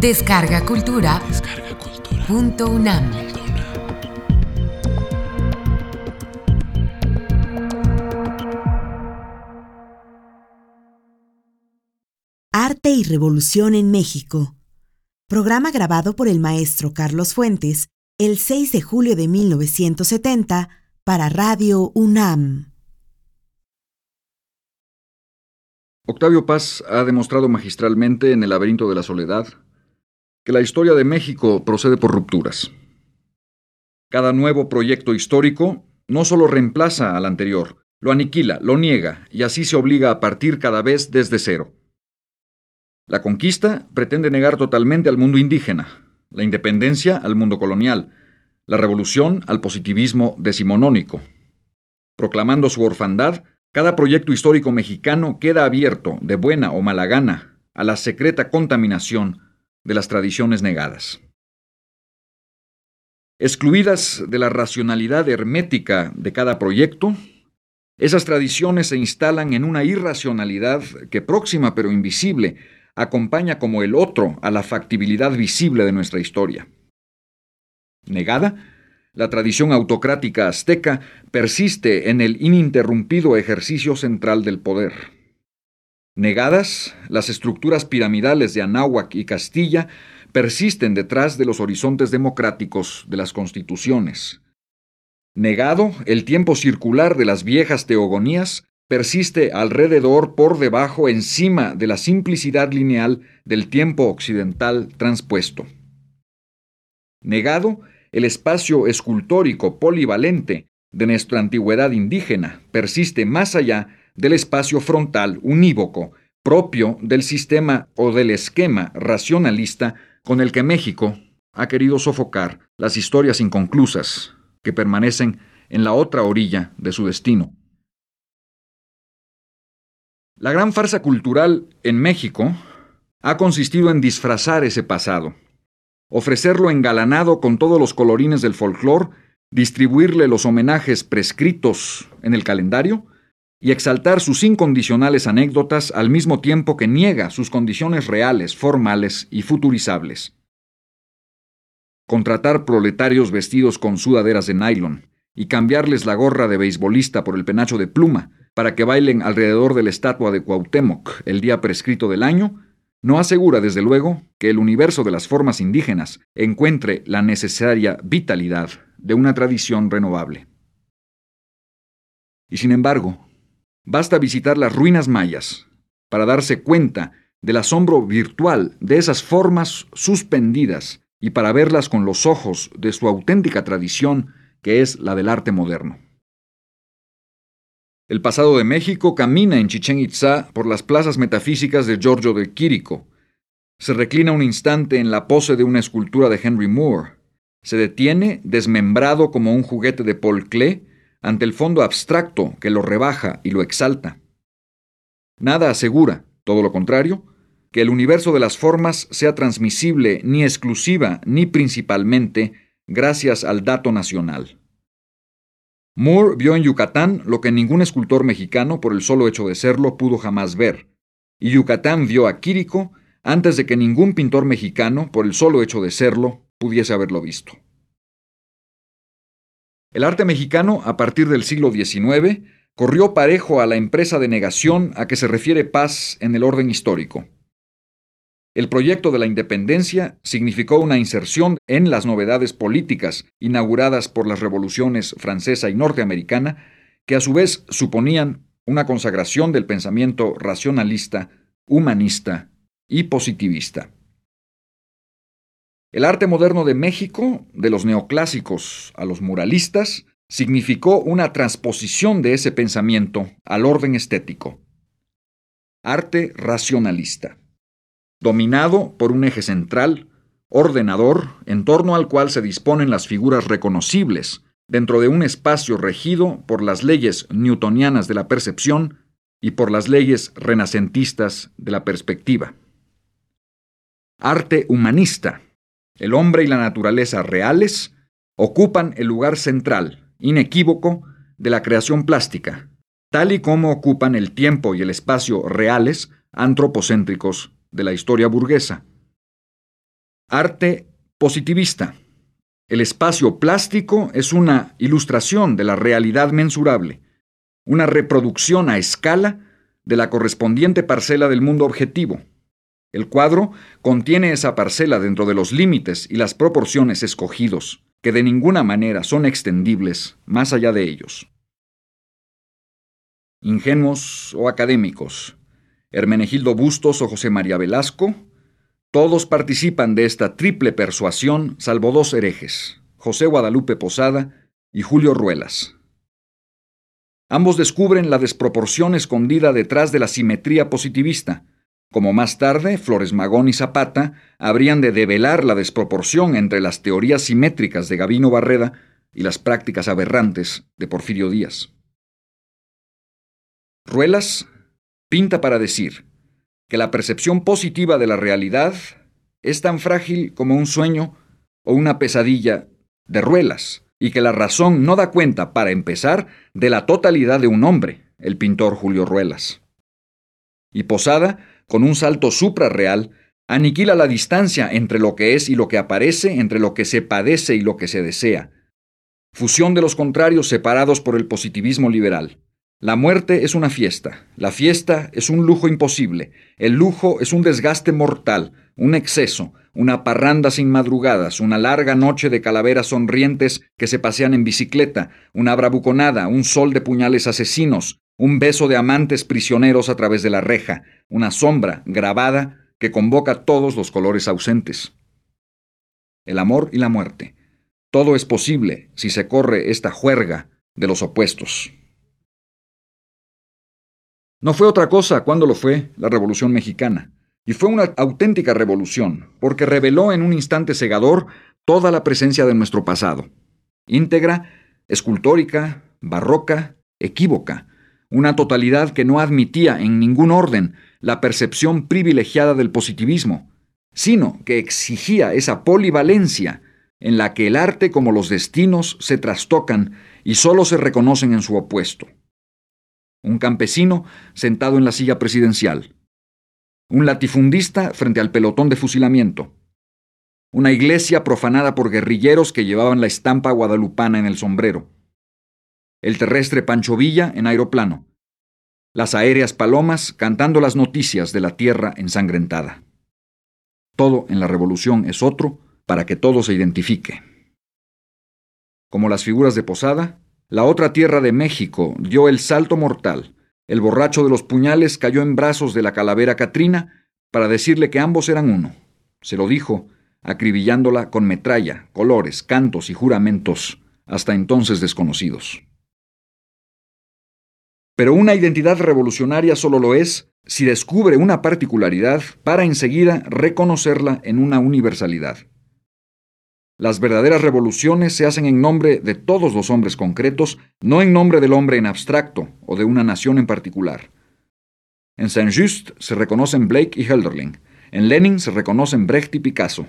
Descarga Cultura. Punto UNAM. Arte y Revolución en México. Programa grabado por el maestro Carlos Fuentes el 6 de julio de 1970 para Radio UNAM. Octavio Paz ha demostrado magistralmente en El laberinto de la soledad que la historia de México procede por rupturas. Cada nuevo proyecto histórico no solo reemplaza al anterior, lo aniquila, lo niega y así se obliga a partir cada vez desde cero. La conquista pretende negar totalmente al mundo indígena, la independencia al mundo colonial, la revolución al positivismo decimonónico. Proclamando su orfandad, cada proyecto histórico mexicano queda abierto, de buena o mala gana, a la secreta contaminación de las tradiciones negadas. Excluidas de la racionalidad hermética de cada proyecto, esas tradiciones se instalan en una irracionalidad que próxima pero invisible acompaña como el otro a la factibilidad visible de nuestra historia. Negada, la tradición autocrática azteca persiste en el ininterrumpido ejercicio central del poder. Negadas, las estructuras piramidales de Anáhuac y Castilla persisten detrás de los horizontes democráticos de las constituciones. Negado, el tiempo circular de las viejas teogonías persiste alrededor, por debajo, encima de la simplicidad lineal del tiempo occidental transpuesto. Negado, el espacio escultórico polivalente de nuestra antigüedad indígena persiste más allá del espacio frontal unívoco propio del sistema o del esquema racionalista con el que México ha querido sofocar las historias inconclusas que permanecen en la otra orilla de su destino. La gran farsa cultural en México ha consistido en disfrazar ese pasado, ofrecerlo engalanado con todos los colorines del folclore, distribuirle los homenajes prescritos en el calendario y exaltar sus incondicionales anécdotas al mismo tiempo que niega sus condiciones reales, formales y futurizables. Contratar proletarios vestidos con sudaderas de nylon y cambiarles la gorra de beisbolista por el penacho de pluma para que bailen alrededor de la estatua de Cuauhtémoc el día prescrito del año no asegura, desde luego, que el universo de las formas indígenas encuentre la necesaria vitalidad de una tradición renovable. Y sin embargo, basta visitar las ruinas mayas para darse cuenta del asombro virtual de esas formas suspendidas y para verlas con los ojos de su auténtica tradición que es la del arte moderno. El pasado de México camina en Chichen Itzá por las plazas metafísicas de Giorgio de Quirico. Se reclina un instante en la pose de una escultura de Henry Moore. Se detiene, desmembrado como un juguete de Paul Klee, ante el fondo abstracto que lo rebaja y lo exalta. Nada asegura, todo lo contrario, que el universo de las formas sea transmisible ni exclusiva ni principalmente gracias al dato nacional. Moore vio en Yucatán lo que ningún escultor mexicano, por el solo hecho de serlo, pudo jamás ver, y Yucatán vio a Quirico antes de que ningún pintor mexicano, por el solo hecho de serlo, pudiese haberlo visto. El arte mexicano, a partir del siglo XIX, corrió parejo a la empresa de negación a que se refiere Paz en el orden histórico. El proyecto de la independencia significó una inserción en las novedades políticas inauguradas por las revoluciones francesa y norteamericana, que a su vez suponían una consagración del pensamiento racionalista, humanista y positivista. El arte moderno de México, de los neoclásicos a los muralistas, significó una transposición de ese pensamiento al orden estético. Arte racionalista dominado por un eje central, ordenador, en torno al cual se disponen las figuras reconocibles, dentro de un espacio regido por las leyes newtonianas de la percepción y por las leyes renacentistas de la perspectiva. Arte humanista. El hombre y la naturaleza reales ocupan el lugar central, inequívoco, de la creación plástica, tal y como ocupan el tiempo y el espacio reales antropocéntricos de la historia burguesa. Arte positivista. El espacio plástico es una ilustración de la realidad mensurable, una reproducción a escala de la correspondiente parcela del mundo objetivo. El cuadro contiene esa parcela dentro de los límites y las proporciones escogidos, que de ninguna manera son extendibles más allá de ellos. Ingenuos o académicos, Hermenegildo Bustos o José María Velasco, todos participan de esta triple persuasión, salvo dos herejes, José Guadalupe Posada y Julio Ruelas. Ambos descubren la desproporción escondida detrás de la simetría positivista, como más tarde Flores Magón y Zapata habrían de develar la desproporción entre las teorías simétricas de Gavino Barreda y las prácticas aberrantes de Porfirio Díaz. Ruelas pinta para decir, que la percepción positiva de la realidad es tan frágil como un sueño o una pesadilla de ruelas, y que la razón no da cuenta, para empezar, de la totalidad de un hombre, el pintor Julio Ruelas. Y Posada, con un salto suprarreal, aniquila la distancia entre lo que es y lo que aparece, entre lo que se padece y lo que se desea. Fusión de los contrarios separados por el positivismo liberal. La muerte es una fiesta, la fiesta es un lujo imposible, el lujo es un desgaste mortal, un exceso, una parranda sin madrugadas, una larga noche de calaveras sonrientes que se pasean en bicicleta, una bravuconada, un sol de puñales asesinos, un beso de amantes prisioneros a través de la reja, una sombra grabada que convoca todos los colores ausentes. El amor y la muerte. Todo es posible si se corre esta juerga de los opuestos. No fue otra cosa cuando lo fue la Revolución Mexicana. Y fue una auténtica revolución, porque reveló en un instante cegador toda la presencia de nuestro pasado. Íntegra, escultórica, barroca, equívoca. Una totalidad que no admitía en ningún orden la percepción privilegiada del positivismo, sino que exigía esa polivalencia en la que el arte como los destinos se trastocan y solo se reconocen en su opuesto. Un campesino sentado en la silla presidencial, un latifundista frente al pelotón de fusilamiento, una iglesia profanada por guerrilleros que llevaban la estampa guadalupana en el sombrero, el terrestre Pancho Villa en aeroplano, las aéreas palomas cantando las noticias de la tierra ensangrentada. Todo en la revolución es otro para que todo se identifique. Como las figuras de Posada, la otra tierra de México dio el salto mortal. El borracho de los puñales cayó en brazos de la calavera Catrina para decirle que ambos eran uno. Se lo dijo, acribillándola con metralla, colores, cantos y juramentos, hasta entonces desconocidos. Pero una identidad revolucionaria solo lo es si descubre una particularidad para enseguida reconocerla en una universalidad. Las verdaderas revoluciones se hacen en nombre de todos los hombres concretos, no en nombre del hombre en abstracto o de una nación en particular. En Saint-Just se reconocen Blake y Hölderlin, en Lenin se reconocen Brecht y Picasso.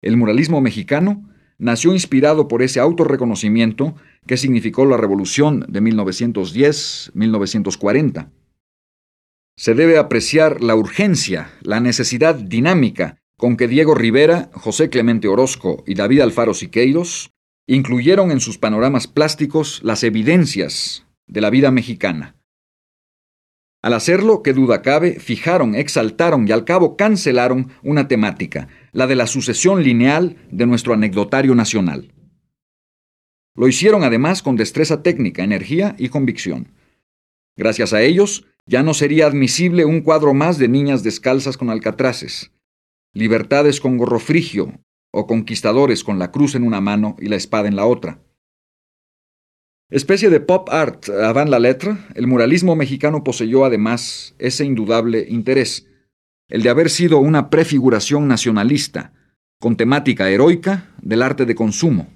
El muralismo mexicano nació inspirado por ese autorreconocimiento que significó la revolución de 1910-1940. Se debe apreciar la urgencia, la necesidad dinámica con que Diego Rivera, José Clemente Orozco y David Alfaro Siqueiros incluyeron en sus panoramas plásticos las evidencias de la vida mexicana. Al hacerlo, qué duda cabe, fijaron, exaltaron y al cabo cancelaron una temática, la de la sucesión lineal de nuestro anecdotario nacional. Lo hicieron además con destreza técnica, energía y convicción. Gracias a ellos, ya no sería admisible un cuadro más de niñas descalzas con alcatraces, libertades con gorro frigio, o conquistadores con la cruz en una mano y la espada en la otra. Especie de pop art avant la lettre, el muralismo mexicano poseyó además ese indudable interés, el de haber sido una prefiguración nacionalista, con temática heroica del arte de consumo.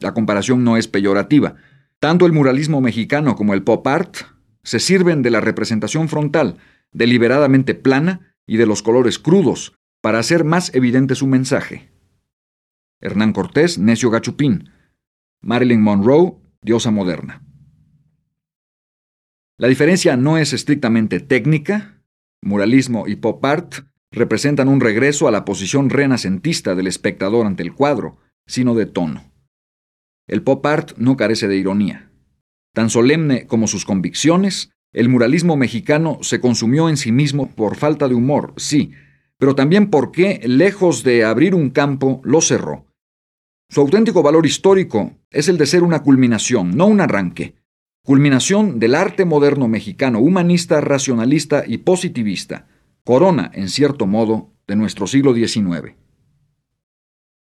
La comparación no es peyorativa. Tanto el muralismo mexicano como el pop art se sirven de la representación frontal, deliberadamente plana, y de los colores crudos, para hacer más evidente su mensaje. Hernán Cortés, necio gachupín. Marilyn Monroe, diosa moderna. La diferencia no es estrictamente técnica, muralismo y pop art representan un regreso a la posición renacentista del espectador ante el cuadro, sino de tono. El pop art no carece de ironía. Tan solemne como sus convicciones, el muralismo mexicano se consumió en sí mismo por falta de humor, sí, pero también porque, lejos de abrir un campo, lo cerró. Su auténtico valor histórico es el de ser una culminación, no un arranque. Culminación del arte moderno mexicano, humanista, racionalista y positivista, corona, en cierto modo, de nuestro siglo XIX.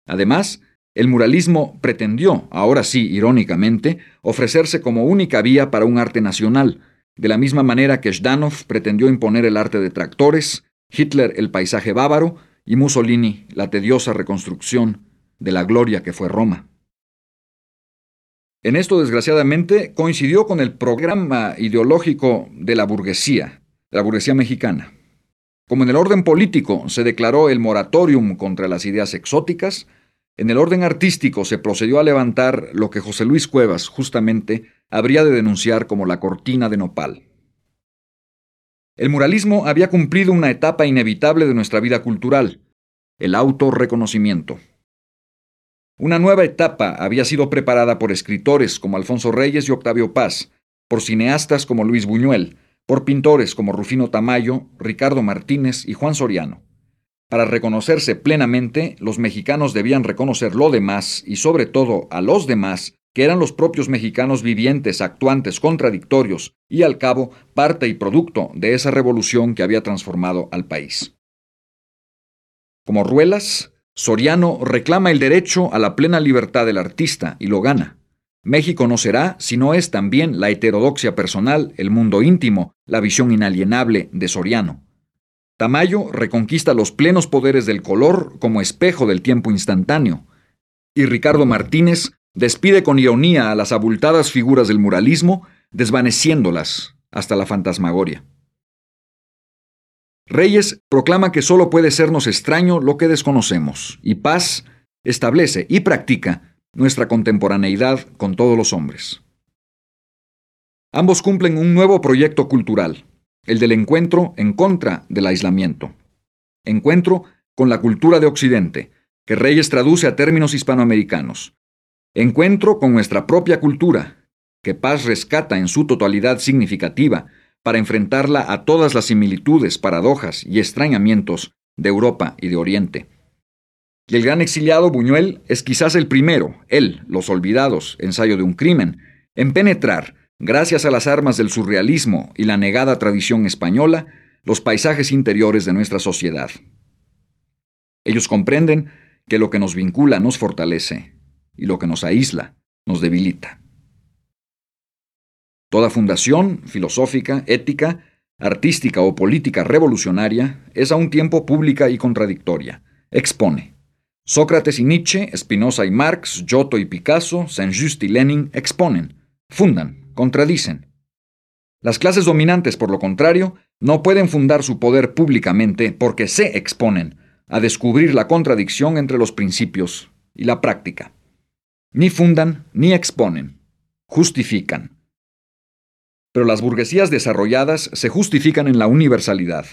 Además, el muralismo pretendió, ahora sí, irónicamente, ofrecerse como única vía para un arte nacional, de la misma manera que Zhdanov pretendió imponer el arte de tractores, Hitler el paisaje bávaro y Mussolini la tediosa reconstrucción de la gloria que fue Roma. En esto, desgraciadamente, coincidió con el programa ideológico de la burguesía, la burguesía mexicana. Como en el orden político se declaró el moratorium contra las ideas exóticas, en el orden artístico se procedió a levantar lo que José Luis Cuevas justamente habría de denunciar como la cortina de nopal. El muralismo había cumplido una etapa inevitable de nuestra vida cultural, el autorreconocimiento. Una nueva etapa había sido preparada por escritores como Alfonso Reyes y Octavio Paz, por cineastas como Luis Buñuel, por pintores como Rufino Tamayo, Ricardo Martínez y Juan Soriano. Para reconocerse plenamente, los mexicanos debían reconocer lo demás y sobre todo a los demás, que eran los propios mexicanos vivientes, actuantes, contradictorios y al cabo parte y producto de esa revolución que había transformado al país. Como Ruelas, Soriano reclama el derecho a la plena libertad del artista y lo gana. México no será si no es también la heterodoxia personal, el mundo íntimo, la visión inalienable de Soriano. Tamayo reconquista los plenos poderes del color como espejo del tiempo instantáneo, y Ricardo Martínez despide con ironía a las abultadas figuras del muralismo, desvaneciéndolas hasta la fantasmagoria. Reyes proclama que solo puede sernos extraño lo que desconocemos, y Paz establece y practica nuestra contemporaneidad con todos los hombres. Ambos cumplen un nuevo proyecto cultural, el del encuentro en contra del aislamiento. Encuentro con la cultura de Occidente, que Reyes traduce a términos hispanoamericanos. Encuentro con nuestra propia cultura, que Paz rescata en su totalidad significativa para enfrentarla a todas las similitudes, paradojas y extrañamientos de Europa y de Oriente. Y el gran exiliado Buñuel es quizás el primero, él, Los Olvidados, ensayo de un crimen, en penetrar gracias a las armas del surrealismo y la negada tradición española, los paisajes interiores de nuestra sociedad. Ellos comprenden que lo que nos vincula nos fortalece y lo que nos aísla nos debilita. Toda fundación filosófica, ética, artística o política revolucionaria es a un tiempo pública y contradictoria. Expone. Sócrates y Nietzsche, Spinoza y Marx, Giotto y Picasso, Saint-Just y Lenin exponen, fundan, contradicen. Las clases dominantes, por lo contrario, no pueden fundar su poder públicamente porque se exponen a descubrir la contradicción entre los principios y la práctica. Ni fundan ni exponen, justifican. Pero las burguesías desarrolladas se justifican en la universalidad.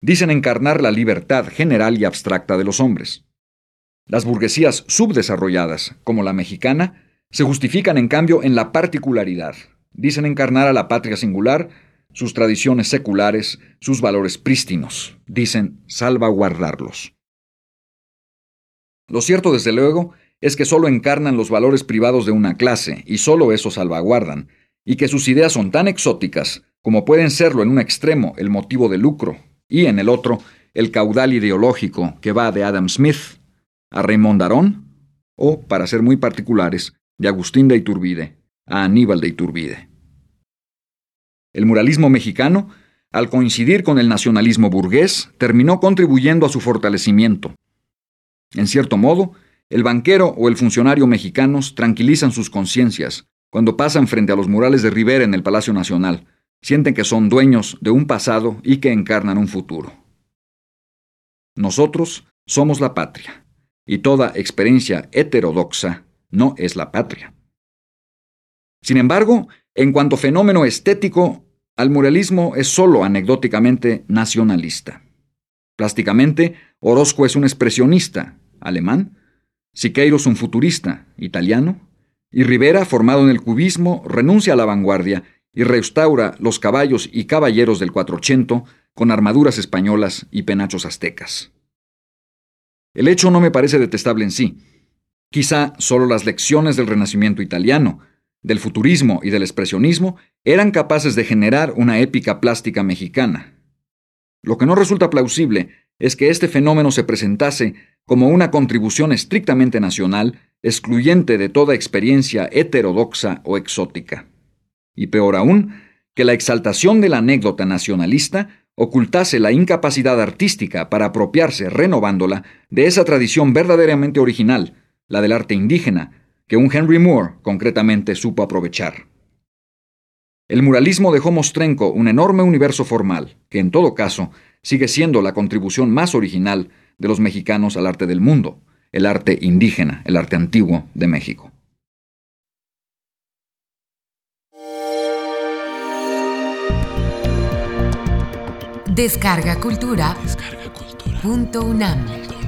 Dicen encarnar la libertad general y abstracta de los hombres. Las burguesías subdesarrolladas, como la mexicana, se justifican en cambio en la particularidad, Dicen encarnar a la patria singular, sus tradiciones seculares, sus valores prístinos. Dicen salvaguardarlos. Lo cierto, desde luego, es que solo encarnan los valores privados de una clase, y solo eso salvaguardan, y que sus ideas son tan exóticas como pueden serlo en un extremo el motivo de lucro, y en el otro el caudal ideológico que va de Adam Smith a Raymond Aron, o, para ser muy particulares, de Agustín de Iturbide a Aníbal de Iturbide. El muralismo mexicano, al coincidir con el nacionalismo burgués, terminó contribuyendo a su fortalecimiento. En cierto modo, el banquero o el funcionario mexicanos tranquilizan sus conciencias cuando pasan frente a los murales de Rivera en el Palacio Nacional, sienten que son dueños de un pasado y que encarnan un futuro. Nosotros somos la patria, y toda experiencia heterodoxa no es la patria. Sin embargo, en cuanto fenómeno estético, al muralismo es solo anecdóticamente nacionalista. Plásticamente, Orozco es un expresionista, alemán, Siqueiros un futurista, italiano, y Rivera, formado en el cubismo, renuncia a la vanguardia y restaura los caballos y caballeros del 480 con armaduras españolas y penachos aztecas. El hecho no me parece detestable en sí. Quizá solo las lecciones del Renacimiento italiano, del futurismo y del expresionismo eran capaces de generar una épica plástica mexicana. Lo que no resulta plausible es que este fenómeno se presentase como una contribución estrictamente nacional, excluyente de toda experiencia heterodoxa o exótica. Y peor aún, que la exaltación de la anécdota nacionalista ocultase la incapacidad artística para apropiarse, renovándola, de esa tradición verdaderamente original, la del arte indígena, que un Henry Moore concretamente supo aprovechar. El muralismo dejó mostrenco un enorme universo formal, que en todo caso sigue siendo la contribución más original de los mexicanos al arte del mundo, el arte indígena, el arte antiguo de México. Descarga Cultura. Punto UNAM.